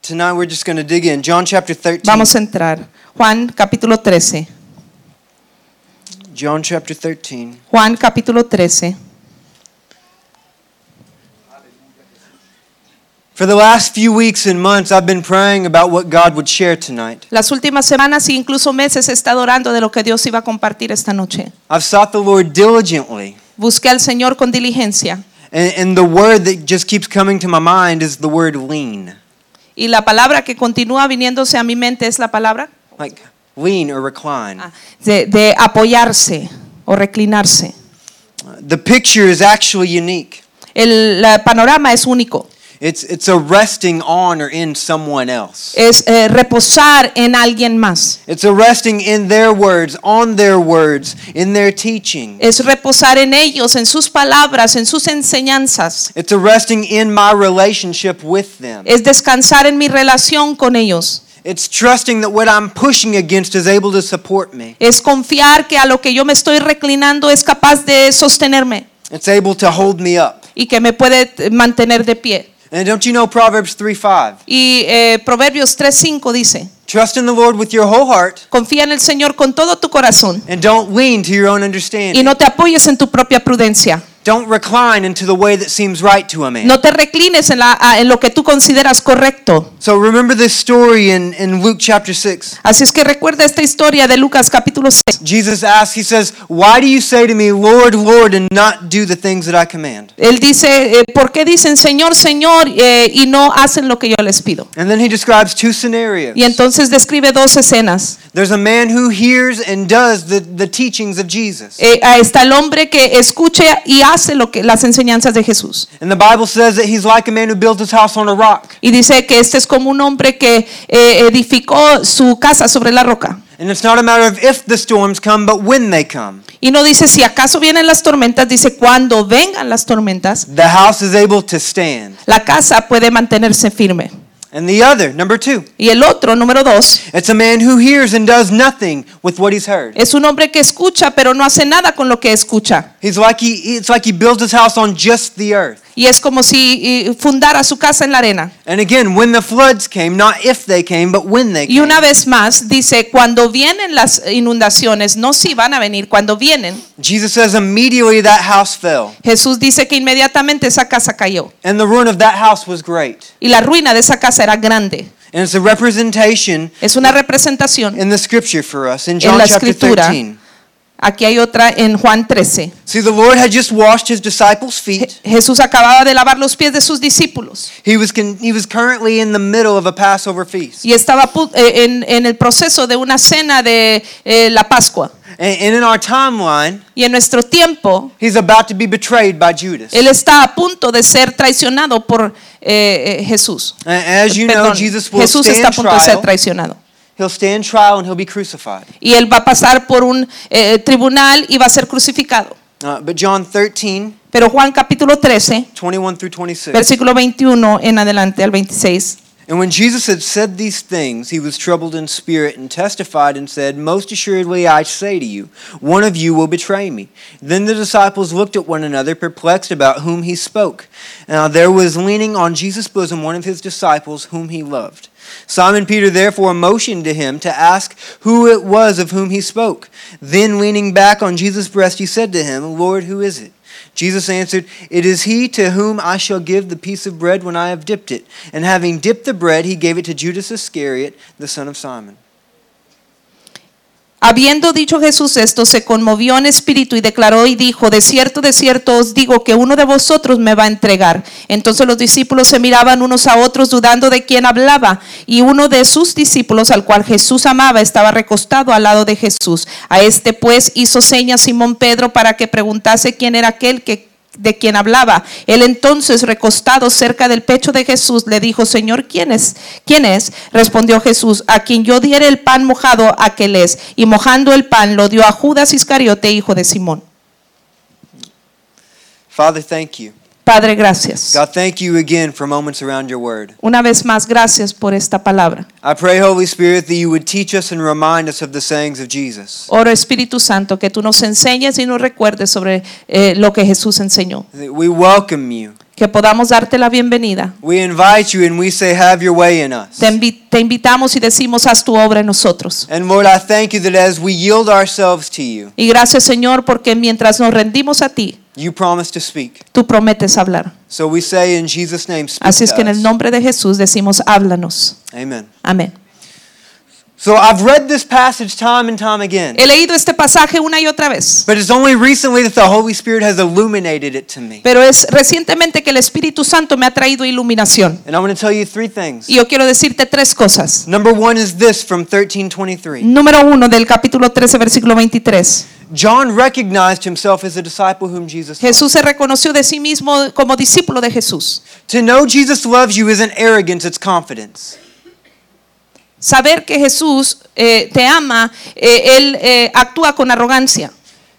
Tonight we're just going to dig in. John chapter 13. Vamos a entrar. Juan capítulo 13. John chapter 13. Juan capítulo 13. For the last few weeks and months, I've been praying about what God would share tonight. Las últimas semanas e incluso meses he estado orando de lo que Dios iba a compartir esta noche. I've sought the Lord diligently. Busqué al Señor con diligencia And, and the word that just keeps coming to my mind is the word lean. Y la palabra que continúa viniéndose a mi mente es la palabra Like lean or recline. ah, de, de apoyarse o reclinarse. The picture is actually unique. El la panorama es único. It's, it's a resting on or in someone else. Es eh, reposar en alguien más. It's a resting in their words, on their words, in their teaching. Es reposar en ellos, en sus palabras, en sus enseñanzas. It's a resting in my relationship with them. Es descansar en mi relación con ellos. It's trusting that what I'm pushing against is able to support me. Es confiar que a lo que yo me estoy reclinando es capaz de sostenerme It's able to hold me up. y que me puede mantener de pie. And don't you know Proverbs 3 5? Y eh, Proverbios 3:5 dice, Trust in the Lord with your whole heart confía en el Señor con todo tu corazón and don't lean to your own understanding. y no te apoyes en tu propia prudencia. Don't recline into the way that seems right to a man. No te reclines en, la- en lo que tú consideras correcto. So remember this story in, in Luke chapter 6. Así es que recuerda esta historia de Lucas capítulo 6. Jesus asks, He says, Why do you say to me, Lord, Lord, and not do the things that I command? Él dice, eh, ¿por qué dicen Señor, Señor eh, y no hacen lo que yo les pido? And then he describes two scenarios. Y entonces describe dos escenas. There's a man who hears and does the, the teachings of Jesus. Eh, está el hombre que escucha y hace lo que las enseñanzas de Jesús. And the Bible says that he's like a man who built his house on a rock. Y dice que este es como un hombre que eh, edificó su casa sobre la roca. And it's not a matter of if the storms come, but when they come. Y no dice si acaso vienen las tormentas, dice cuando vengan las tormentas, The house is able to stand. la casa puede mantenerse firme. And the other, number two, Y el otro, número dos, it's a man who hears and does nothing with what he's heard. es un hombre que escucha pero no hace nada con lo que escucha. He's like he, it's like he builds his house on just the earth. Y es como si fundara su casa en la arena. And again, when the floods came, not if they came, but when they Y una vez más dice, cuando vienen las inundaciones, no si van a venir, cuando vienen, Jesus says immediately that house fell. Jesús dice que inmediatamente esa casa cayó. And the ruin of that house was great. Y la ruina de esa casa era grande. And it's a representation Es una representación. in the scripture for us in En John la chapter escritura. 13. Aquí hay otra en Juan 13. See, the Lord had just washed his disciples' feet. Jesús acababa de lavar los pies de sus discípulos He was, con- he was currently in the middle of a Passover feast. y estaba eh, en, en el proceso de una cena de eh, la Pascua. And, in our timeline, Y en nuestro tiempo, he's about to be betrayed by Judas. Él está a punto de ser traicionado por eh, Jesús. And as you know, Jesus will Jesús está a punto de ser traicionado. He'll stand trial and he'll be crucified. Y Él va a pasar por un eh, tribunal y va a ser crucificado. Uh, but John 13, Pero Juan capítulo 13, 21 through 26. versículo 21 en adelante al 26. And when Jesus had said these things, he was troubled in spirit and testified and said, Most assuredly I say to you, one of you will betray me. Then the disciples looked at one another, perplexed about whom he spoke. Now there was leaning on Jesus' bosom one of his disciples whom he loved. Simon Peter therefore motioned to him to ask who it was of whom he spoke. Then leaning back on Jesus' breast, he said to him, Lord, who is it? Jesus answered, It is he to whom I shall give the piece of bread when I have dipped it. And having dipped the bread, he gave it to Judas Iscariot, the son of Simon. Habiendo dicho Jesús esto, se conmovió en espíritu y declaró y dijo, de cierto, de cierto os digo que uno de vosotros me va a entregar. Entonces los discípulos se miraban unos a otros dudando de quién hablaba. Y uno de sus discípulos, al cual Jesús amaba, estaba recostado al lado de Jesús. A este pues hizo señas Simón Pedro para que preguntase quién era aquel que de quien hablaba. Él entonces, recostado cerca del pecho de Jesús, le dijo, Señor, ¿quién es? ¿Quién es? Respondió Jesús, a quien yo diere el pan mojado, aquel es. Y mojando el pan, lo dio a Judas Iscariote, hijo de Simón. Father, thank you. Padre, gracias. God, thank you again for moments around your word. Una vez más, gracias por esta palabra. I pray, Holy Spirit, that you would teach us and remind us of the sayings of Jesus. Oro Espíritu Santo, que tú nos enseñes y nos recuerdes sobre eh, lo que Jesús enseñó. That we welcome you. que podamos darte la bienvenida. We invite you and we say, Have your way in us. Te, invi- te invitamos y decimos, haz tu obra en nosotros. And Lord, I thank you that as we yield ourselves to you, Y gracias Señor, porque mientras nos rendimos a ti, you promise to speak. tú prometes hablar. So we say in Jesus' name, speak Así es que en el nombre de Jesús decimos, háblanos. Amen. Amén. So I've read this passage time and time again, He leído este pasaje una y otra vez, but it's only recently that the Holy Spirit has illuminated it to me. pero es recientemente que el Espíritu Santo me ha traído iluminación. And I'm going to tell you three things. Y yo quiero decirte tres cosas. Number one is this from 1323. Número uno del capítulo 13, versículo 23. John recognized himself as a disciple whom Jesus. Jesús se reconoció de sí mismo como discípulo de Jesús. To know Jesus loves you isn't arrogance, it's confidence. Saber que Jesús eh, te ama, eh, Él eh, actúa con arrogancia.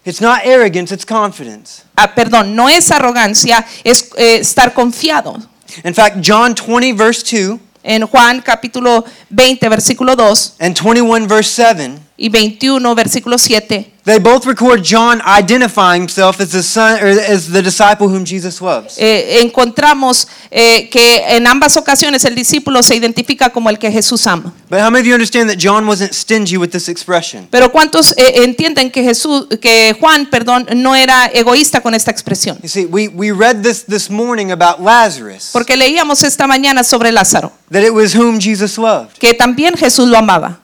It's not arrogance, it's confidence. Ah, perdón, no es arrogancia, es eh, estar confiado. In fact, John 20, verse 2, En Juan capítulo 20, versículo 2 and 21, verse 7, y 21, versículo 7, they both record John identifying himself as the son or as the disciple whom Jesus loves. eh, encontramos eh, que en ambas ocasiones el discípulo se identifica como el que Jesús ama. But how many of you understand that John wasn't stingy with this expression? Pero ¿cuántos eh, entienden que Jesús, que Juan, perdón, no era egoísta con esta expresión? You see, we, we read this this morning about Lazarus, Porque leíamos esta mañana sobre Lázaro, that it was whom Jesus loved. que también Jesús lo amaba.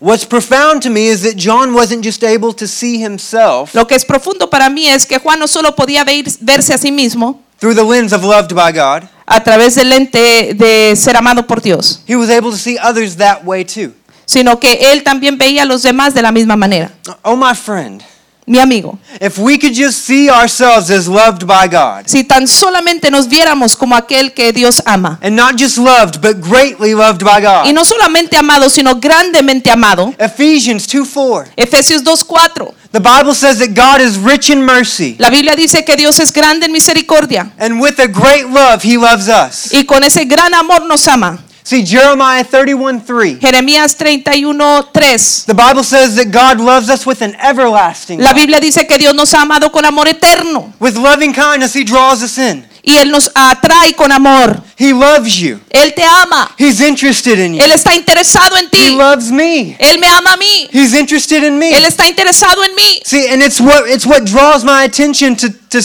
What's profound to me is that John wasn't just able to see himself Lo que es profundo para mí es que Juan no solo podía ver- verse a sí mismo through the lens of loved by God, a través del lente de ser amado por Dios, he was able to see others that way too. sino que él también veía a los demás de la misma manera. Oh, my friend, Mi amigo, if we could just see ourselves as loved by God, si tan solamente nos viéramos como aquel que Dios ama, and not just loved, but greatly loved by y God. no solamente amado, sino grandemente amado, Ephesians 2 4. Efesios 2.4, The Bible says that God is rich in mercy, la Biblia dice que Dios es grande en misericordia and with a great love, he loves us. y con ese gran amor nos ama. See, Jeremiah 31 3. Jeremías 31.3. The Bible says that God loves us with an everlasting La. Biblia dice que Dios nos ha amado con amor eterno With loving kindness, he draws us in. y Él nos atrae con amor. He loves you. Él te ama. He's interested in you. Él está interesado en ti. He loves me. Él me ama a mí. He's interested in me. Él está interesado en mí. See, and it's what it's what draws my attention to, to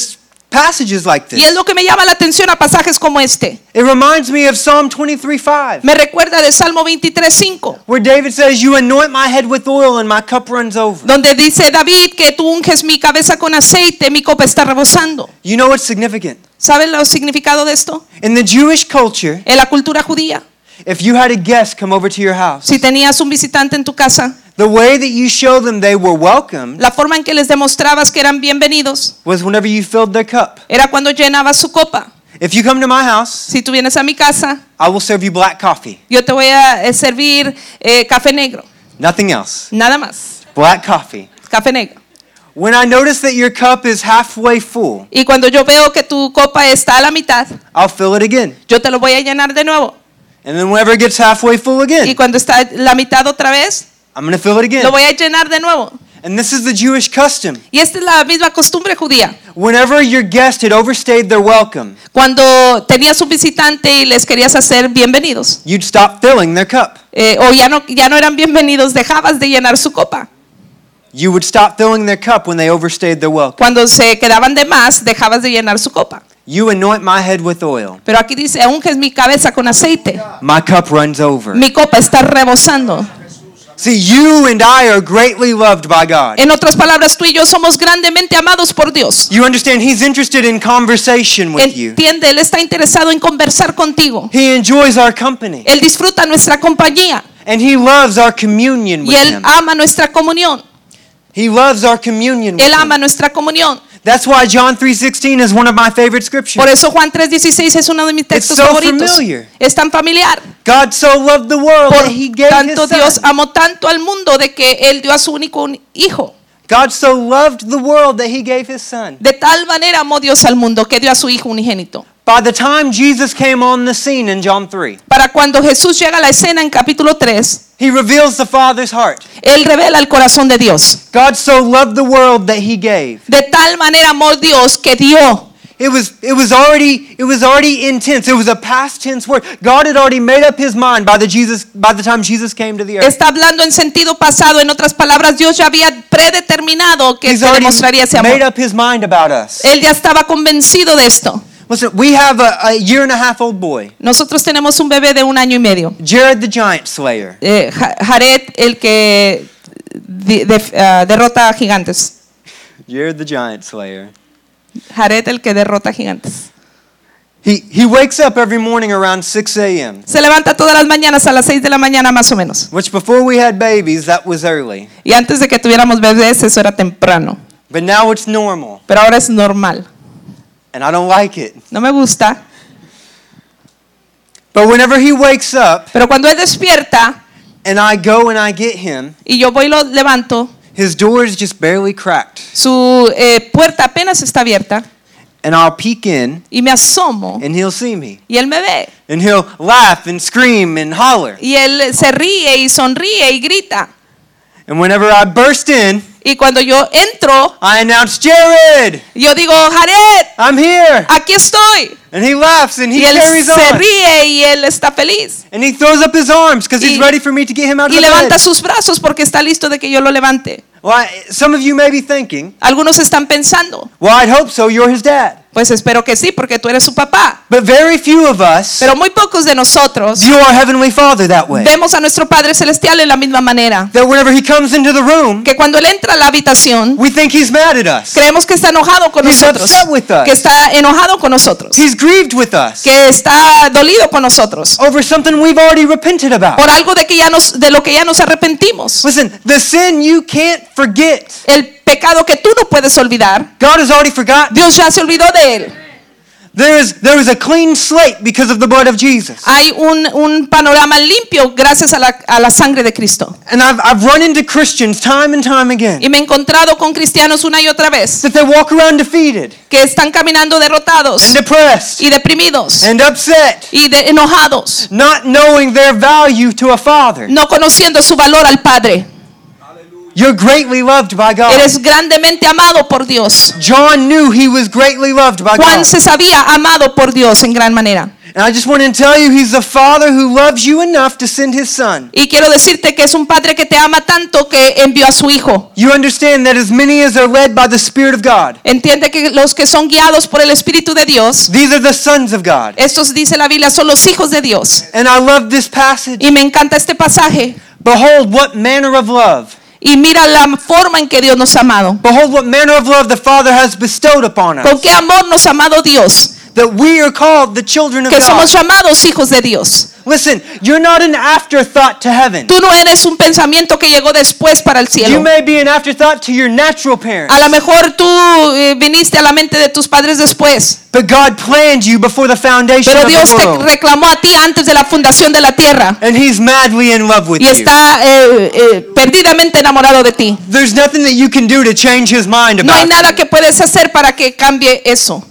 passages like Y es this. lo que me llama la atención a pasajes como este. It reminds me of Psalm 23 5, Me recuerda de Salmo 23.5, where David says, You anoint my head with oil and my cup runs over. donde dice David que tú unges mi cabeza con aceite, mi copa está rebosando. You know what's significant? ¿Saben el significado de esto? In the Jewish culture, En la cultura judía, if you had a guest come over to your house, si tenías un visitante en tu casa, the way that you show them they were welcome la forma en que les demostrabas que eran bienvenidos was whenever you filled their cup. era cuando llenabas su copa. If you come to my house, Si tú vienes a mi casa, I will serve you black coffee. yo te voy a eh, servir eh, café negro, Nothing else. nada más, Black coffee. café negro. When I notice that your cup is halfway full, Y cuando yo veo que tu copa está a la mitad, I'll fill it again. yo te lo voy a llenar de nuevo. And then whenever it gets halfway full Y again, cuando está la mitad otra vez, I'm going to fill it again. lo voy a llenar de nuevo. And this is the Jewish custom. Y esta es la misma costumbre judía. Whenever your guest had overstayed their welcome, Cuando tenías un visitante y les querías hacer bienvenidos, you'd stop filling their cup. eh, o ya no, ya no eran bienvenidos, dejabas de llenar su copa. You would stop filling their cup when they overstayed their welcome. Cuando se quedaban de más, dejabas de llenar su copa. You anoint my head with oil. Pero aquí dice, unges mi cabeza con aceite. My cup runs over. Mi copa está rebosando. See, you and I are greatly loved by God. En otras palabras, tú y yo somos grandemente amados por Dios. You understand He's interested in conversation with you. Entiende, Él está interesado en conversar contigo. He enjoys our company. Él disfruta nuestra compañía And He loves our communion y with Él Him. ama nuestra comunión. He loves our communion with Él ama Him. nuestra comunión. That's why John 3.16 is one of my favorite scriptures. Por eso Juan 3:16 es uno de mis textos so favoritos. familiar. Es tan familiar. God so loved the world Por that He gave tanto His Dios Son. amó tanto al mundo de que Él dio a su único hijo. God so loved the world that He gave His Son. De tal manera amó Dios al mundo que dio a su hijo unigénito. By the time Jesus came on the scene in John 3, Para cuando Jesús llega a la escena en capítulo 3, He reveals the Father's heart. Él revela el corazón de Dios. God so loved the world that He gave. De tal manera amó Dios que dio. It was it was already it was already intense. It was a past tense word. God had already made up his mind by the Jesus by the time Jesus came to the earth. Está hablando en sentido pasado, en otras palabras, Dios ya había predeterminado que He's se already demostraría ese made amor. up his mind about us. Él ya estaba convencido de esto. Listen, we have a, a year and a half old boy, Nosotros tenemos un bebé de un año y medio. Jared the Giant Slayer. Eh, Ja- Jared, el que di- de- ah, derrota a gigantes. Jared the Giant Slayer. Jared, el que derrota gigantes. He he wakes up every morning around 6 a.m. Se levanta todas las mañanas a las 6 de la mañana más o menos. Which before we had babies, that was early. Y antes de que tuviéramos bebés, eso era temprano. But now it's normal, Pero ahora es normal. and I don't like it. No me gusta. But whenever he wakes up Pero cuando él despierta and I go and I get him, y yo voy y lo levanto, his door is just barely cracked. su eh, puerta apenas está abierta And I'll peek in y me asomo and he'll see me. y él me ve. And he'll laugh and scream and holler. Y él se ríe y sonríe y grita. And whenever I burst in, Y cuando yo entro, I announce, Jared, yo digo, Jared, I'm here. aquí estoy. And he laughs and he Y él carries se on. ríe y él está feliz. And he throws up his arms because he's ready for me to get him out of Y the levanta bed. sus brazos porque está listo de que yo lo levante. Well, I- some of you may be thinking, Algunos están pensando, well, I'd hope so. You're his dad. Pues espero que sí, porque tú eres su papá. But very few of us Pero muy pocos de nosotros view our Heavenly Father that way. vemos a nuestro Padre Celestial en la misma manera. That whenever he comes into the room, Que cuando él entra a la habitación, we think he's mad at us. creemos que está enojado con He's nosotros. upset with us. Que está enojado con nosotros. He's grieved with us Que está dolido con nosotros. over something we've already repented about. Por algo de, que ya nos, de lo que ya nos arrepentimos. Listen, the sin you can't forget, El pecado que tú no puedes olvidar, God has already forgotten. Dios ya se olvidó de él. There is, there is a clean slate because of the blood of Jesus. Hay un, un panorama limpio gracias a la, a la sangre de Cristo. And I've, I've run into Christians time and time again Y me he encontrado con cristianos una y otra vez that they walk around defeated que están caminando derrotados and depressed y deprimidos and upset, y de- enojados, not knowing their value to a father. no conociendo su valor al Padre. You're greatly loved by God. Eres grandemente amado por Dios. John knew he was greatly loved by Juan God. se sabía amado por Dios en gran manera. And I just want to tell you, he's the father who loves you enough to send his son. Y quiero decirte que es un padre que te ama tanto que envió a su hijo. You understand that as many as are led by the Spirit of God, Entiende que los que son guiados por el Espíritu de Dios, these are the sons of God. estos dice la Biblia, son los hijos de Dios. And I love this passage. Y me encanta este pasaje. Behold, what manner of love. Y mira la forma en que Dios nos ha amado. Behold, what manner of love the Father has bestowed upon us. Con qué amor nos ha amado Dios. That we are called the children of Que somos God. llamados hijos de Dios. Listen, you're not an afterthought to heaven. Tú no eres un pensamiento que llegó después para el You cielo. may be an afterthought to your natural parents. A lo mejor tú eh, viniste a la mente de tus padres después. But God planned you before the foundation Pero of Dios the te world. reclamó a ti antes de la fundación de la tierra. And He's madly in love with Y you. está eh, eh, perdidamente enamorado de ti. There's nothing that you can do to change His mind No hay about nada you. que puedes hacer para que cambie eso.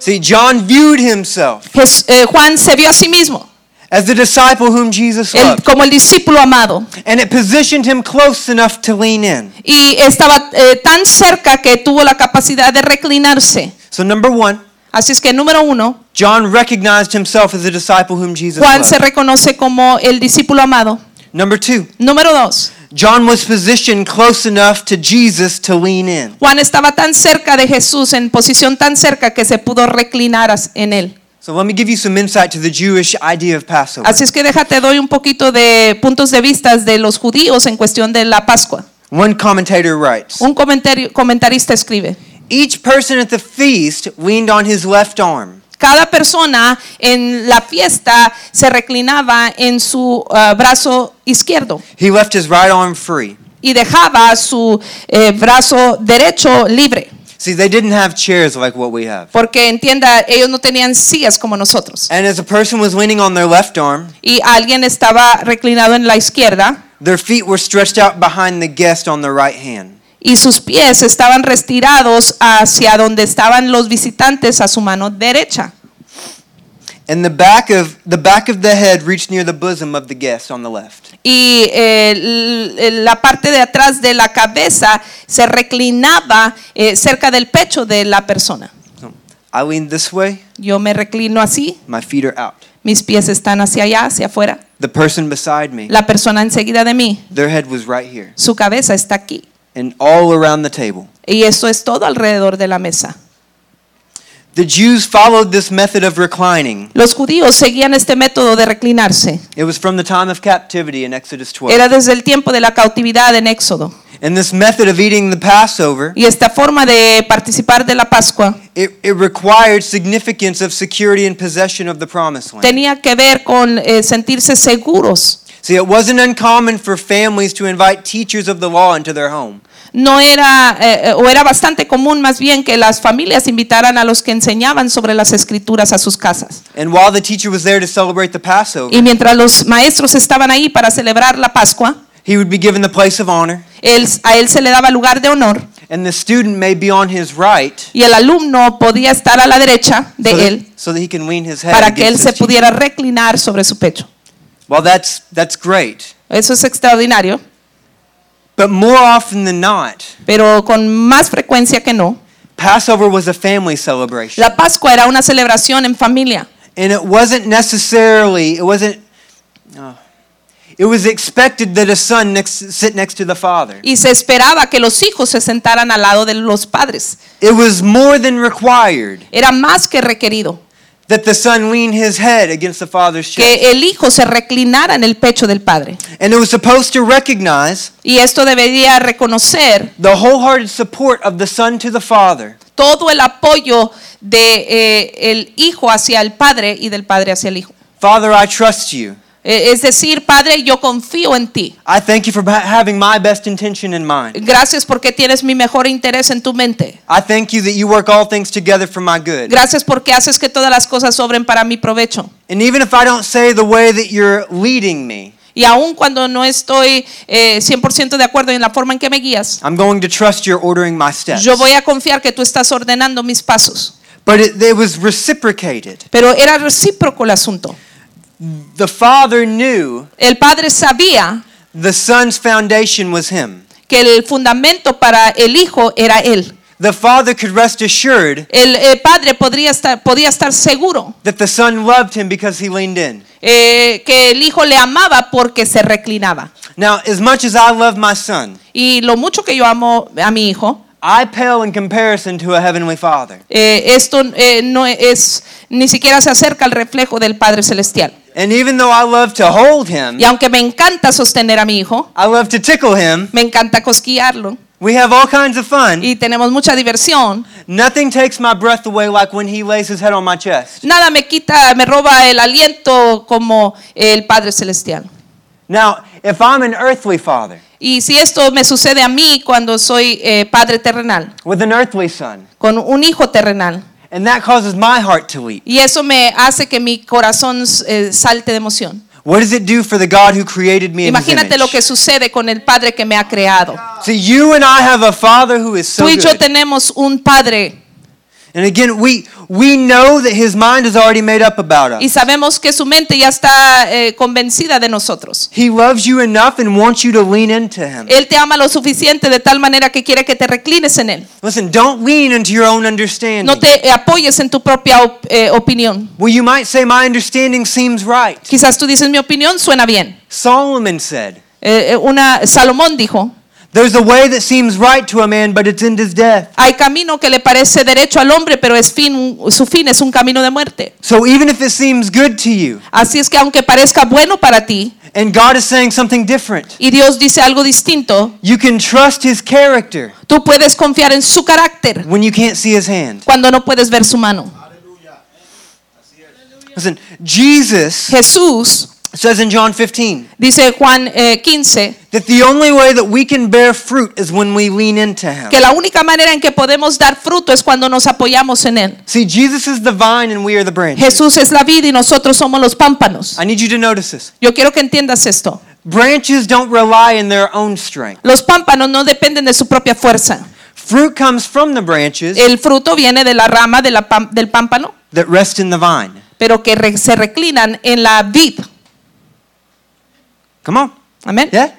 See, John viewed himself Jes- eh, Juan se vio a sí mismo as the disciple whom Jesus el- loved. como el discípulo amado. And it positioned him close enough to lean in. Y estaba eh, tan cerca que tuvo la capacidad de reclinarse. So, number one, Así es que número uno, John recognized himself as the disciple whom Jesus Juan se loved. reconoce como el discípulo amado. Number two, Número dos, John was positioned close enough to Jesus to lean in. Juan estaba tan cerca de Jesús, en posición tan cerca que se pudo reclinar en él. So, let me give you some insight to the Jewish idea of Passover. Así es que déjate doy un poquito de puntos de vista de los judíos en cuestión de la Pascua. One commentator writes Un comentarista escribe, Each person at the feast leaned on his left arm. Cada persona en la fiesta se reclinaba en su ah, brazo izquierdo He left his right arm free. y dejaba su eh, brazo derecho libre. See, they didn't have chairs like what we have. Porque entienda, ellos no tenían sillas como nosotros. And as a person was leaning on their left arm, Y alguien estaba reclinado en la izquierda their feet were stretched out behind the guest on the right hand. Y sus pies estaban retirados hacia donde estaban los visitantes a su mano derecha. And the back of the back of the head reached near the bosom of the guest on the left. Y eh, la parte de atrás de la cabeza se reclinaba eh, cerca del pecho de la persona. So, I lean this way, Yo me reclino así, my feet are out. mis pies están hacia allá, hacia afuera. The person beside me, La persona enseguida de mí, their head was right here. su cabeza está aquí. And all around the table. Y esto es todo alrededor de la mesa. The Jews followed this method of reclining. Los judíos seguían este método de reclinarse. It was from the time of captivity in Exodus 12. Era desde el tiempo de la cautividad en Éxodo. And this method of eating the Passover, Y esta forma de participar de la Pascua it, it required significance of security and possession of the promised land. tenía que ver con eh, sentirse seguros. See, it wasn't uncommon for families to invite teachers of the law into their home. No era, eh, o era bastante común más bien que las familias invitaran a los que enseñaban sobre las escrituras a sus casas. And while the teacher was there to celebrate the Passover, Y mientras los maestros estaban ahí para celebrar la Pascua, he would be given the place of honor, él- a él se le daba lugar de honor and the student may be on his right y el alumno podía estar a la derecha de so, that, él so that he can lean his head para que él against se his teacher. pudiera reclinar sobre su pecho. Well, that's, that's great. Eso es extraordinario, But more often than not, pero con más frecuencia que no, Passover was a family celebration. la Pascua era una celebración en familia. And it wasn't necessarily, it wasn't, oh. it was expected that a son next, sit next to the father. Y se esperaba que los hijos se sentaran al lado de los padres. It was more than required Era más que requerido that the son lean his head against the father's chest. que el hijo se reclinara en el pecho del padre. And it was supposed to recognize Y esto debería reconocer the wholehearted support of the son to the father. todo el apoyo de eh, el hijo hacia el padre y del padre hacia el hijo. Father, I trust you. Eh, es decir, padre, yo confío en ti. I thank you for ha- having my best intention in mind. Gracias porque tienes mi mejor interés en tu mente. I thank you that you work all things together for my good. Gracias porque haces que todas las cosas sobren para mi provecho. And even if I don't say the way that you're leading me, Y aun cuando no estoy eh, 100% de acuerdo en la forma en que me guías, I'm going to trust you're ordering my steps. yo voy a confiar que tú estás ordenando mis pasos. But it, it was reciprocated. Pero era recíproco el asunto. The father knew El padre sabía the son's foundation was him. que el fundamento para el hijo era él. The father could rest assured El eh, padre podría estar, podía estar seguro that the son loved him because he leaned in. eh, que el hijo le amaba porque se reclinaba. Now, as much as I love my son, Y lo mucho que yo amo a mi hijo, I pale in comparison to a heavenly father. eh, esto eh, no es ni siquiera se acerca al reflejo del Padre Celestial. And even though I love to hold him, Y aunque me encanta sostener a mi hijo, I love to tickle him, me encanta cosquillarlo we have all kinds of fun. y tenemos mucha diversión, Nothing takes my breath away like when he lays his head on my chest. nada me quita, me roba el aliento como el Padre Celestial. Now, if I'm an earthly father Y si esto me sucede a mí cuando soy eh, padre terrenal, with an earthly son, con un hijo terrenal, and that causes my heart to leap, y eso me hace que mi corazón eh, salte de emoción. what does it do for the God who created me Imagínate lo que sucede con el Padre que me ha creado. See, you and I have a father who is so Tú y yo good. tenemos un Padre And again, we, we know that his mind is already made up about y us. sabemos que su mente ya está eh, convencida de nosotros. He loves you enough and wants you to lean into him. Él te ama lo suficiente de tal manera que quiere que te reclines en Él. Listen, don't lean into your own understanding. No te apoyes en tu propia op- eh, opinión. Well, you might say, My understanding seems right. Quizás tú dices mi opinión suena bien. Solomon said, Eh, eh, una Salomón dijo, There's a way that seems right to a man, but it's in his death. hay camino que le parece derecho al hombre, pero es fin, su fin es un camino de muerte. So even if it seems good to you, Así es que aunque parezca bueno para ti and God is saying something different, y Dios dice algo distinto, you can trust his character tú puedes confiar en su carácter when you can't see his hand. cuando no puedes ver su mano. Listen, Jesus Jesús says in John 15 dice Juan eh, 15 that the only way that we can bear fruit is when we lean into him. que la única manera en que podemos dar fruto es cuando nos apoyamos en Él. See, Jesus is the vine and we are the branches. Jesús es la vida y nosotros somos los pámpanos. I need you to notice this. Yo quiero que entiendas esto. Branches don't rely on their own strength. Los pámpanos no dependen de su propia fuerza. Fruit comes from the branches El fruto viene de la rama de la pam- del pámpano, that rest in the vine. pero que re- se reclinan en la vid. Come on. Amén. Yeah?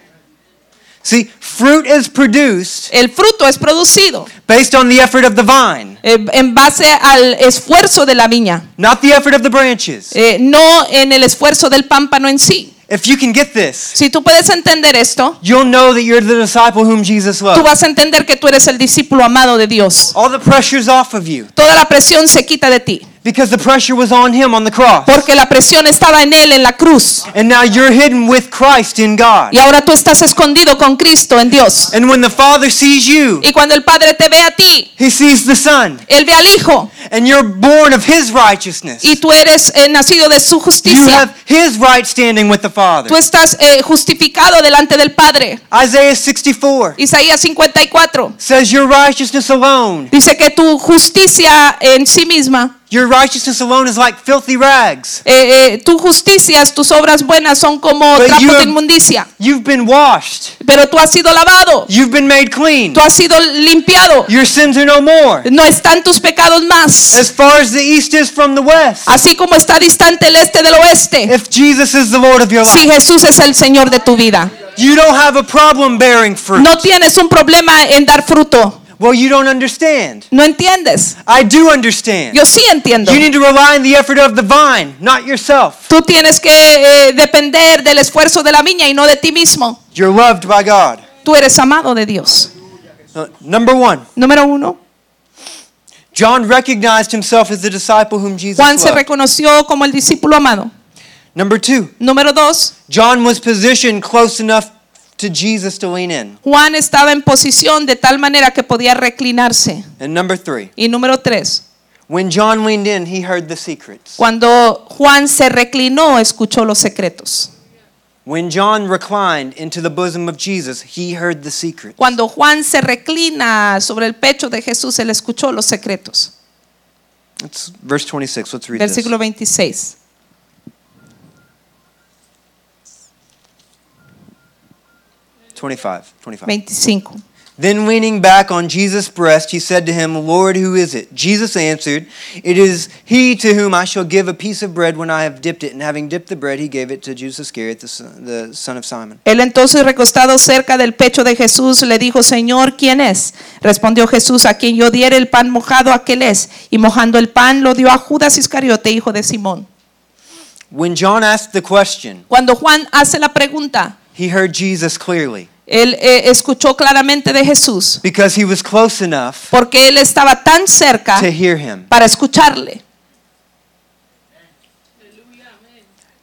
See, fruit is produced, El fruto es producido, based on the effort of the vine, eh, en base al esfuerzo de la viña, not the effort of the branches. eh, no en el esfuerzo del pámpano en sí. If you can get this, Si tú puedes entender esto, you'll know that you're the disciple whom Jesus tú vas a entender que tú eres el discípulo amado de Dios. All the pressure's off of you Toda la presión se quita de ti, because the pressure was on him on the cross. porque la presión estaba en él en la cruz. And now you're hidden with Christ in God. Y ahora tú estás escondido con Cristo en Dios. And when the Father sees you, Y cuando el Padre te ve a ti, he sees the Son. él ve al Hijo And you're born of his righteousness. y tú eres eh, nacido de su You justicia. have his right standing with the Father. Tú estás eh, justificado delante del Padre. Isaiah 64 Isaías 54 says your righteousness alone, dice que tu justicia en sí misma, your righteousness alone is like filthy rags. eh, eh, tu justicia, tus obras buenas son como But you de inmundicia. You've been washed. Pero tú has sido lavado, You've been made clean. tú has sido limpiado. Your sins are no more. No están tus pecados más. As far as the east is from the west. Así como está distante el este del oeste. If Jesus is the Lord of your Si life, Jesús es el Señor de tu vida. you don't have a problem bearing fruit. No tienes un problema en dar fruto. Well, you don't understand. No entiendes. I do understand. Yo sí entiendo. You need to rely on the effort of the vine, not yourself. Tú tienes que eh, depender del esfuerzo de la viña y no de ti mismo. You're loved by God. Tú eres amado de Dios. Uh, number one, Número uno, John recognized himself as the disciple whom Jesus Juan se loved. reconoció como el discípulo amado. Number two, Número dos, John was positioned close enough to Jesus to lean in. Juan estaba en posición de tal manera que podía reclinarse. And number three, Y número tres, when John leaned in, he heard the secrets. cuando Juan se reclinó, escuchó los secretos. When John reclined into the bosom of Jesus, he heard the secrets. Cuando Juan se reclina sobre el pecho de Jesús, él escuchó los secretos. It's verse 26. Let's read this. Versículo 26. 25. 25. 25. Then leaning back on Jesus' breast, he said to him, Lord, who is it? Jesus answered, It is he to whom I shall give a piece of bread when I have dipped it. And having dipped the bread, he gave it to Judas Iscariot, the son, the son of Simon. Él entonces recostado cerca del pecho de Jesús le dijo, Señor, ¿quién es? Respondió Jesús, a quien yo diere el pan mojado, aquel es. Y mojando el pan lo dio a Judas Iscariote, hijo de Simón. When John asked the question, Cuando Juan hace la pregunta, he heard Jesus clearly él eh, escuchó claramente de Jesús, because he was close enough porque él estaba tan cerca to hear him. para escucharle.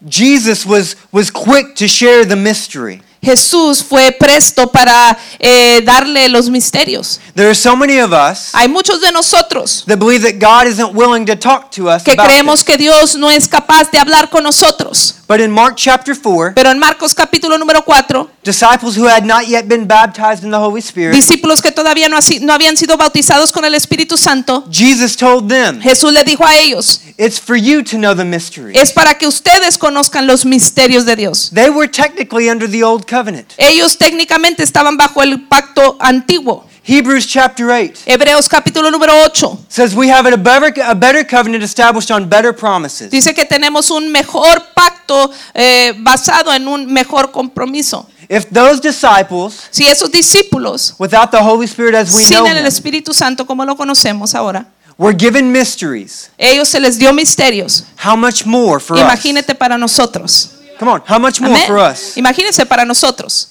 Jesus was, was quick to share the mystery. Jesús fue presto para eh, darle los misterios. There are so many of us Hay muchos de nosotros that believe that God isn't willing to talk to us que about creemos que Dios no es capaz de hablar con nosotros. But in Mark chapter 4, Pero en Marcos capítulo número 4, disciples who had not yet been baptized in the Holy Spirit, discípulos que todavía no habían sido bautizados con el Espíritu Santo, Jesus told them, Jesús le dijo a ellos, It's for you to know the mystery. es para que ustedes conozcan los misterios de Dios. They were technically under the old covenant. Ellos técnicamente estaban bajo el pacto antiguo. Hebrews chapter 8 Hebreos capítulo número 8 says we have a better, a better covenant established on better promises. dice que tenemos un mejor pacto eh, basado en un mejor compromiso. If those disciples, Si esos discípulos, without the Holy Spirit as we know sin el him, Espíritu Santo como lo conocemos ahora, were given mysteries, ellos se les dio misterios. how much more for us? Imagínate para nosotros. Come on, how much more Amén. for us? Imagínense para nosotros.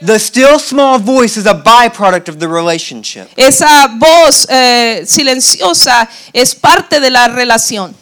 The still small voice is a byproduct of the relationship. Esa voz eh, silenciosa es parte de la relación.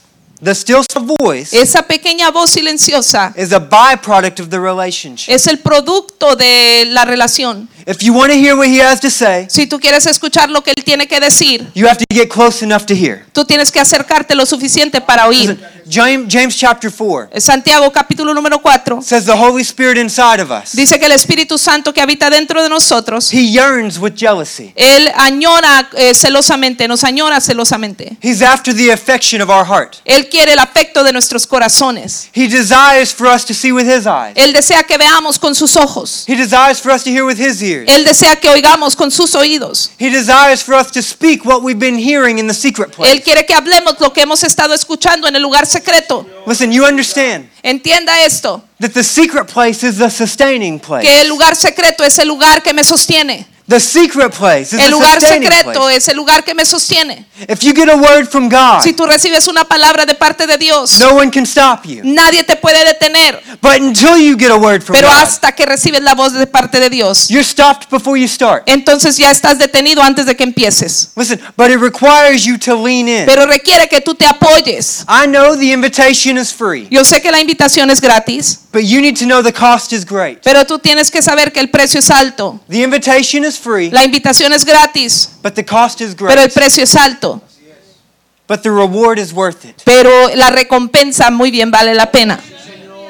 The still small voice Esa pequeña voz silenciosa is a byproduct of the relationship. es el producto de la relación. If you want to hear what he has to say, Si tú quieres escuchar lo que él tiene que decir, you have to get close enough to hear. tú tienes que acercarte lo suficiente para oír. James, James chapter 4 Santiago capítulo número 4 says the Holy Spirit inside of us, dice que el Espíritu Santo que habita dentro de nosotros, he yearns with jealousy. él añora eh, celosamente, nos añora celosamente. He's after the affection of our heart. Él quiere el afecto de nuestros corazones. He desires for us to see with his eyes. Él desea que veamos con sus ojos. He desires for us to hear with his ears. Él desea que oigamos con sus oídos. He desires for us to speak what we've been hearing in the secret place. Él quiere que hablemos lo que hemos estado escuchando en el lugar secreto. Listen, you understand Entienda esto, that the secret place is the sustaining place. que el lugar secreto es el lugar que me sostiene. The secret place is El lugar secreto place. es el lugar que me sostiene. If you get a word from God, Si tú recibes una palabra de parte de Dios, no one can stop you. nadie te puede detener. But until you get a word from Pero God, hasta que recibes la voz de parte de Dios, you're stopped before you start. entonces ya estás detenido antes de que empieces. Listen, but it requires you to lean in. Pero requiere que tú te apoyes. I know the invitation is free, Yo sé que la invitación es gratis, but you need to know the cost is great. pero tú tienes que saber que el precio es alto. The invitation is free, La invitación es gratis, but the cost is pero el precio es alto. But the reward is worth it. Pero la recompensa muy bien vale la pena.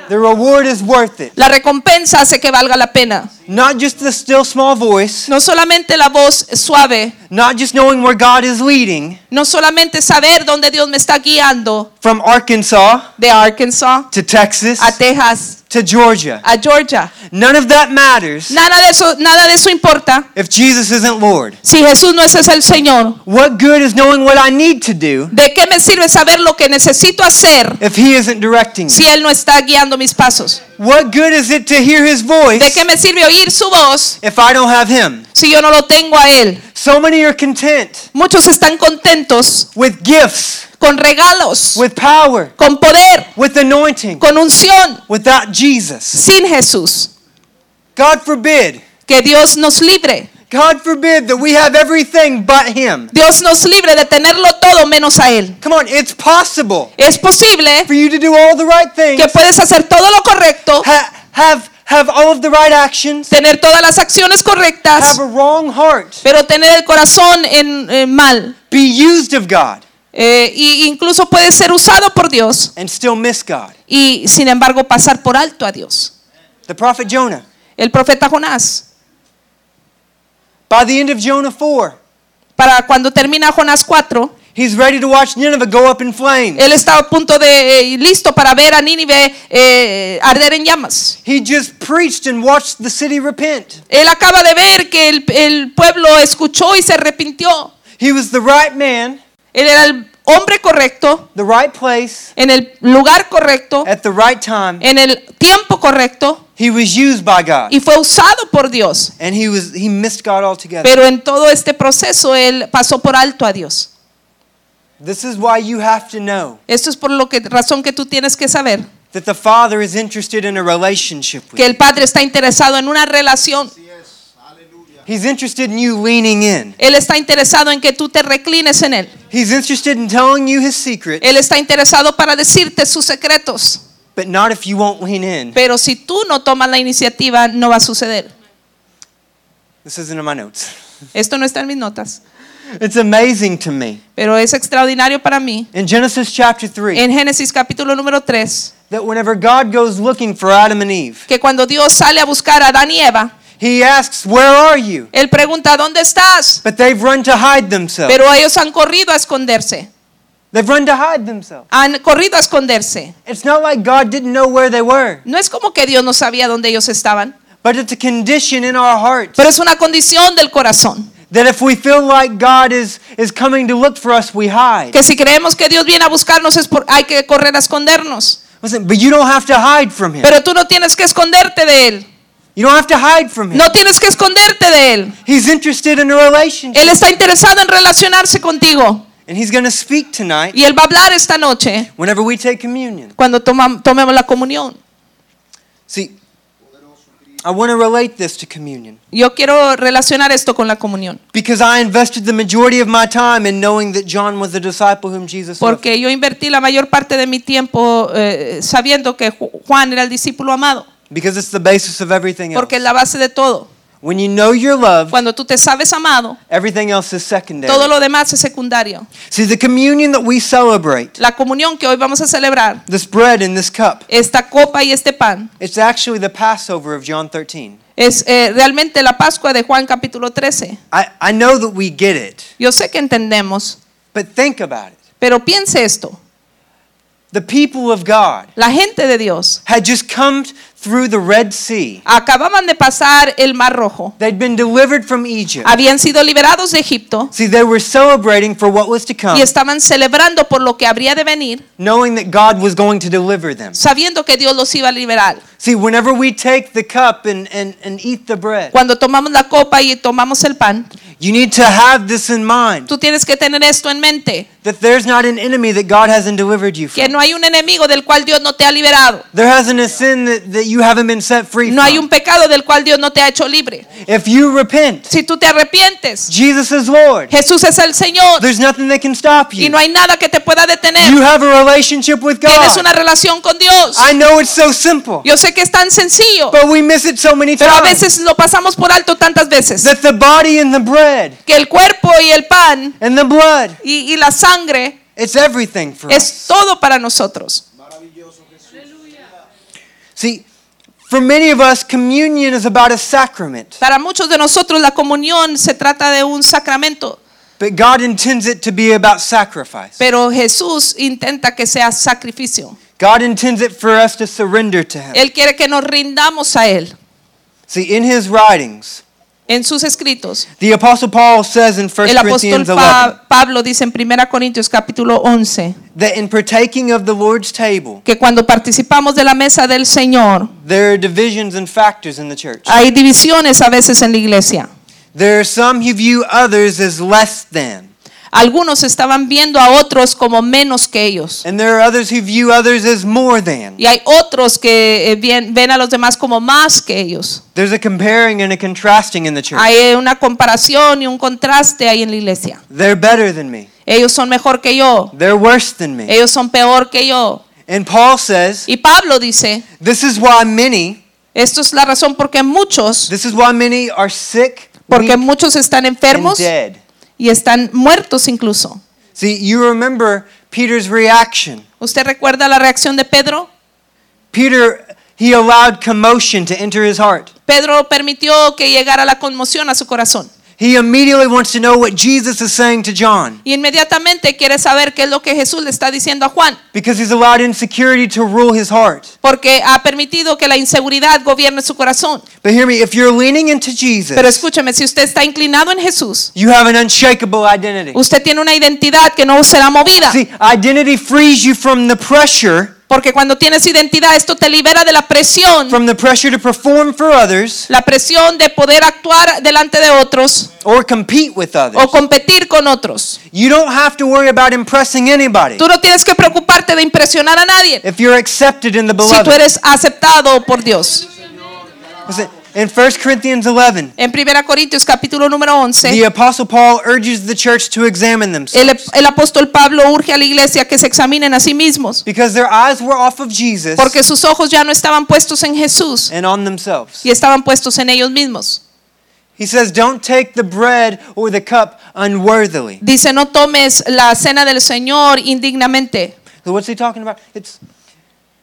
The reward is worth it. La recompensa hace que valga la pena. Not just the still small voice, No solamente la voz suave, not just knowing where God is leading no solamente saber dónde Dios me está guiando from Arkansas de Arkansas to Texas a Texas, to Georgia. a Georgia. None of that matters Nada de eso, nada de eso importa if Jesus isn't Lord. si Jesús no es el Señor. What good is knowing what I need to do ¿De qué me sirve saber lo que necesito hacer if He isn't directing me? si Él no está guiando mis pasos? What good is it to hear His voice ¿De qué me sirve oír su voz if I don't have Him? si yo no lo tengo a Él? So many are content Muchos están contentos with gifts, con regalos, with power, con poder, with anointing, con unción, without Jesus. sin Jesús. God forbid, Que Dios nos libre. God forbid that we have everything but Him. Dios nos libre de tenerlo todo menos a Él. Come on, it's possible Es posible for you to do all the right things, que puedes hacer todo lo correcto, ha- have have all of the right actions, tener todas las acciones correctas, have a wrong heart, pero tener el corazón en, en mal. be used of God, Eh, y incluso puede ser usado por Dios and still miss God. y sin embargo pasar por alto a Dios. The prophet Jonah. El profeta Jonás, By the end of Jonah 4, para cuando termina Jonás 4, he's ready to watch Nineveh go up in flames. él estaba a punto de eh, listo para ver a Nínive eh, arder en llamas. He just preached and watched the city repent. Él acaba de ver que el, el pueblo escuchó y se arrepintió. He was the right man, Él era el hombre correcto, the right place, en el lugar correcto, at the right time. en el tiempo correcto He was used by God. y fue usado por Dios. And he was he missed God altogether. Pero en todo este proceso él pasó por alto a Dios. This is why you have to know Esto es por lo que razón que tú tienes que saber that the Father is interested in a relationship with que el Padre está interesado en una relación. He's interested in you leaning in. Él está interesado en que tú te reclines en él. He's interested in telling you his secret, Él está interesado para decirte sus secretos. but not if you won't lean in. Pero si tú no tomas la iniciativa, no va a suceder. This isn't in my notes. Esto no está en mis notas, It's amazing to me. pero es extraordinario para mí. In Genesis chapter 3, En Génesis capítulo número 3, that whenever God goes looking for Adam and Eve, que cuando Dios sale a buscar a Adán y Eva, he asks, Where are you? él pregunta, ¿dónde estás? But they've run to hide themselves. Pero ellos han corrido a esconderse. They've run to hide themselves. Han corrido a esconderse. It's not like God didn't know where they were, No es como que Dios no sabía dónde ellos estaban, but it's a condition in our hearts pero es una condición del corazón. that if we feel like God is, is coming to look for us, we hide. Que si creemos que Dios viene a buscarnos, es por, hay que correr a escondernos. Listen, but you don't have to hide from Him. Pero tú no tienes que esconderte de Él. You don't have to hide from Him. No tienes que esconderte de Él. He's interested in a relationship. Él está interesado en relacionarse contigo. And He's going to speak tonight Y Él va a hablar esta noche whenever we take communion. cuando toma- tomemos la comunión. See, I want to relate this to communion Yo quiero relacionar esto con la comunión. because I invested the majority of my time in knowing that John was the disciple whom Jesus loved. Porque yo invertí la mayor parte de mi tiempo eh, sabiendo que Ju- Juan era el discípulo amado. Because it's the basis of everything else. Porque es la base de todo. When you know you're loved, Cuando tú te sabes amado, everything else is secondary. todo lo demás es secundario. See, the communion that we celebrate, La comunión que hoy vamos a celebrar, this bread and this cup, esta copa y este pan, it's actually the Passover of John 13. es eh, realmente la Pascua de Juan capítulo 13. I, I know that we get it, Yo sé que entendemos, but think about it. pero piense esto. The people of God La gente de Dios had just come through the Red Sea. acababan de pasar el Mar Rojo. They'd been delivered from Egypt. Habían sido liberados de Egipto See, they were celebrating for what was to come, y estaban celebrando por lo que habría de venir, knowing that God was going to deliver them. sabiendo que Dios los iba a liberar. See, whenever we take the cup and, and, and eat the bread, Cuando tomamos la copa y tomamos el pan, you need to have this in mind tú tienes que tener esto en mente, that there's not an enemy that God hasn't delivered you que from. no hay un enemigo del cual Dios no te ha liberado. There hasn't a sin that, that you haven't been set free No hay un pecado del cual Dios no te ha hecho libre. If you repent, Si tú te arrepientes, Jesus is Lord. Jesús es el Señor There's nothing that can stop y you. no hay nada que te pueda You detener. have a relationship with Tienes God. una relación con Dios. I know it's so simple, Yo sé que es tan sencillo, but we miss it so many pero a times. veces lo pasamos por alto tantas veces. That the body and the bread Que el cuerpo y el pan and the blood, y, y la sangre it's everything for es us. todo para nosotros. See, for many of us, communion is about a sacrament, Para muchos de nosotros la comunión se trata de un sacramento, but God intends it to be about sacrifice. pero Jesús intenta que sea sacrificio. God intends it for us to surrender to Him. Él quiere que nos rindamos a Él. See, in His writings, En sus escritos, the Apostle Paul says in 1 el apóstol Corinthians 11 Pa- Pablo dice en 1 Corintios capítulo 11 that in partaking of the Lord's table, que cuando participamos de la mesa del Señor there are divisions and factors in the church. hay divisiones a veces en la iglesia. There are some who view others as less than, Algunos estaban viendo a otros como menos que ellos. and there are others who view others as more than. Y hay otros que eh, ven a los demás como más que ellos. There's a comparing and a contrasting in the church. Hay eh, una comparación y un contraste ahí en la iglesia. They're better than me. Ellos son mejor que yo. They're worse than me. Ellos son peor que yo. And Paul says, Y Pablo dice, this is why many, esto es la razón porque muchos, this is why many are sick, porque weak, muchos están and enfermos dead. Y están muertos incluso. See, you remember Peter's reaction. ¿Usted recuerda la reacción de Pedro? Peter, he allowed commotion to enter his heart. Pedro permitió que llegara la conmoción a su corazón. He immediately wants to know what Jesus is saying to John Y inmediatamente quiere saber qué es lo que Jesús le está diciendo a Juan, because he's allowed insecurity to rule his heart. porque ha permitido que la inseguridad gobierne su corazón. But hear me, if you're leaning into Jesus, Pero escúcheme, si usted está inclinado en Jesús, you have an unshakable identity. usted tiene una identidad que no será movida. See, identity frees you from the pressure, Porque cuando tienes identidad, esto te libera de la presión, from the pressure to perform for others la presión de poder actuar delante de otros or compete with others. o competir con otros. You don't have to worry about impressing anybody Tú no tienes que preocuparte de impresionar a nadie if you're accepted in the si tú beloved. eres aceptado por Dios. Listen, In 1 Corinthians 11, En 1 Corintios capítulo número 11, the Apostle Paul urges the church to examine themselves el, el apóstol Pablo urge a la iglesia que se examinen a sí mismos, because their eyes were off of Jesus porque sus ojos ya no estaban puestos en Jesús and on themselves. y estaban puestos en ellos mismos. He says, Don't take the bread or the cup unworthily. Dice, no tomes la cena del Señor indignamente. So, what's he talking about? It's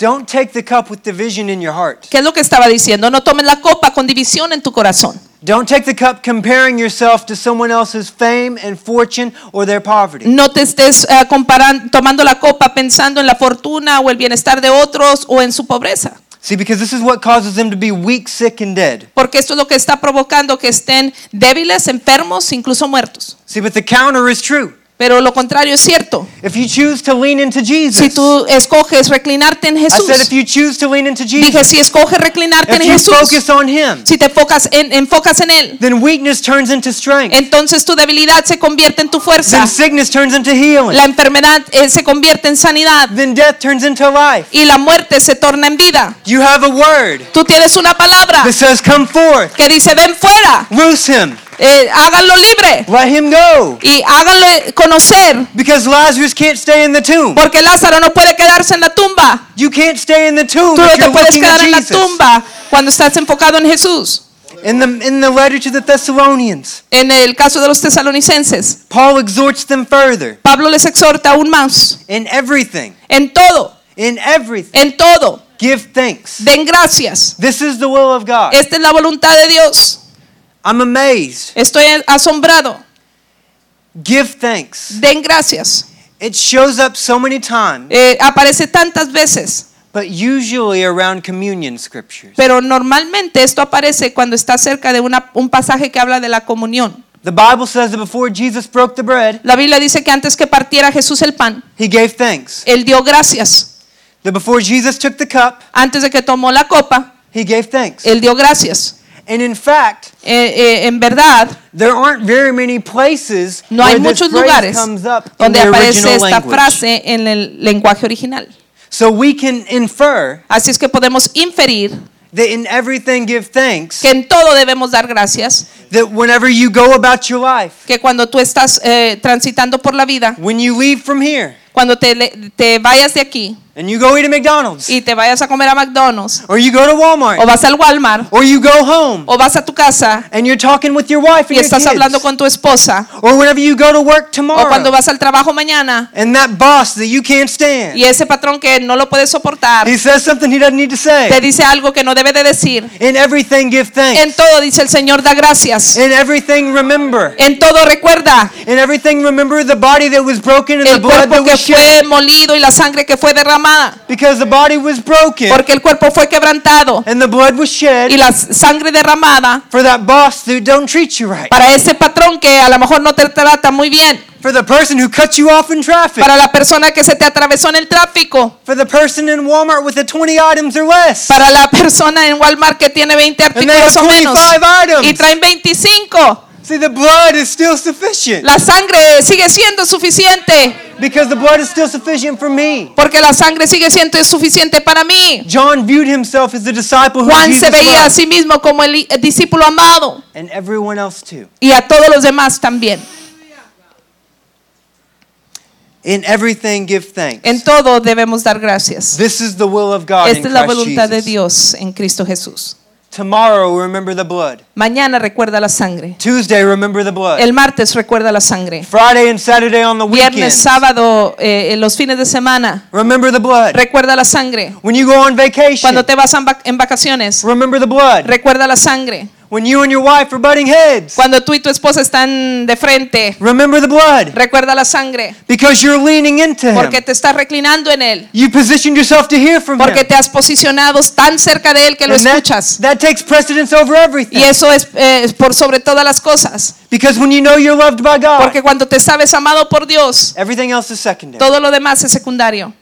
don't take the cup with division in your heart. ¿Qué es lo que estaba diciendo? No tomes la copa con división en tu corazón. Don't take the cup comparing yourself to someone else's fame and fortune or their poverty. No te estés eh, comparan- tomando la copa pensando en la fortuna o el bienestar de otros o en su pobreza. See, because this is what causes them to be weak, sick, and dead. Porque esto es lo que está provocando que estén débiles, enfermos, incluso muertos. See, but the counter is true. Pero lo contrario es cierto. If you choose to lean into Jesus, Si tú escoges reclinarte en I said if Jesús, you choose to lean into dije, Jesus, si escoges reclinarte en you Jesús, focus on Him, si te enfocas en, enfocas en Él, then weakness turns into strength. entonces tu debilidad se convierte en tu fuerza. Then sickness turns into healing. La enfermedad eh, se convierte en sanidad Then death turns into life. y la muerte se torna en vida. You have a word Tú tienes una palabra that says, Come forth, que dice, ven fuera, loose him, eh, háganlo libre let him go. y háganlo conocer. Because Lazarus can't stay in the tomb. Porque Lázaro no puede quedarse en la tumba. You can't stay in the tomb Tú no te puedes quedar en la Jesus. tumba cuando estás enfocado en Jesús. In the, in the letter to the Thessalonians, En el caso de los tesalonicenses, Paul exhorts them further Pablo les exhorta aún más. in everything, En todo, in everything. en todo, Give thanks. den gracias. This is the will of God. Esta es la voluntad de Dios. I'm amazed. Estoy asombrado. Give thanks Den gracias. It shows up so many times, Eh, aparece tantas veces, but usually around communion scriptures. pero normalmente esto aparece cuando está cerca de una- un pasaje que habla de la comunión. The Bible says that before Jesus broke the bread, La Biblia dice que antes que partiera Jesús el pan, he gave thanks. él dio gracias. That before Jesus took the cup, Antes de que tomó la copa, he gave thanks. él dio gracias. And in fact, Eh, eh, en verdad, there aren't very many places no hay where muchos lugares comes up in donde the aparece original esta language. frase en el lenguaje original. So we can infer Así es que podemos inferir that in everything give thanks. que en todo debemos dar gracias, That whenever you go about your life, que cuando tú estás eh, transitando por la vida, when you leave from here cuando te, te vayas de aquí and you go eat at McDonald's, y te vayas a comer a McDonald's, or you go to Walmart, o vas al Walmart, or you go home o vas a tu casa and you're talking with your wife and y your estás kids, hablando con tu esposa, or whenever you go to work o cuando tomorrow, vas al trabajo mañana and that boss that you can't stand, y ese patrón que no lo puedes soportar he says something he doesn't need to te say. dice algo que no debe de decir. In everything give En thanks. todo dice el Señor da gracias. In everything remember. En todo recuerda In everything remember the body that was broken and the el blood that was. Fue molido y la sangre que fue derramada, Because the body was broken porque el cuerpo fue quebrantado and the blood was shed y la sangre derramada for that boss who don't treat you right. para ese patrón que a lo mejor no te trata muy bien, For the person who cut you off in traffic. para la persona que se te atravesó en el tráfico, For the person in Walmart with the 20 items or less. para la persona en Walmart que tiene 20 And they have artículos o menos 25 y traen 25. See, the blood is still sufficient. La sangre sigue siendo suficiente Because the blood is still sufficient for me. porque la sangre sigue siendo suficiente para mí. John viewed himself as the disciple who Juan Jesus se veía a loved. sí mismo como el, el discípulo amado And everyone else too. y a todos los demás también. In everything give thanks. En todo debemos dar gracias. This is the will of God Esta es la voluntad de Jesus. Dios en Cristo Jesús. Tomorrow remember the blood. Mañana recuerda la sangre. Tuesday remember the blood. El martes recuerda la sangre. Friday and Saturday on the Viernes, weekends. sábado, eh, los fines de semana. Remember the blood. Recuerda la sangre. When you go on vacation. Cuando te vas en vacaciones. Remember the blood. Recuerda la sangre. When you and your wife are butting heads. Cuando tú y tu esposa están de frente. Remember the blood. Recuerda la sangre. Because you're leaning into him. Porque te estás reclinando en él. You positioned yourself to hear from Porque him. te has posicionado tan cerca de él que lo And that, escuchas. that takes precedence over everything. Y eso es eh, por sobre todas las cosas. Because when you know you're loved by God, Porque cuando te sabes amado por Dios, everything else is secondary. todo lo demás es secundario.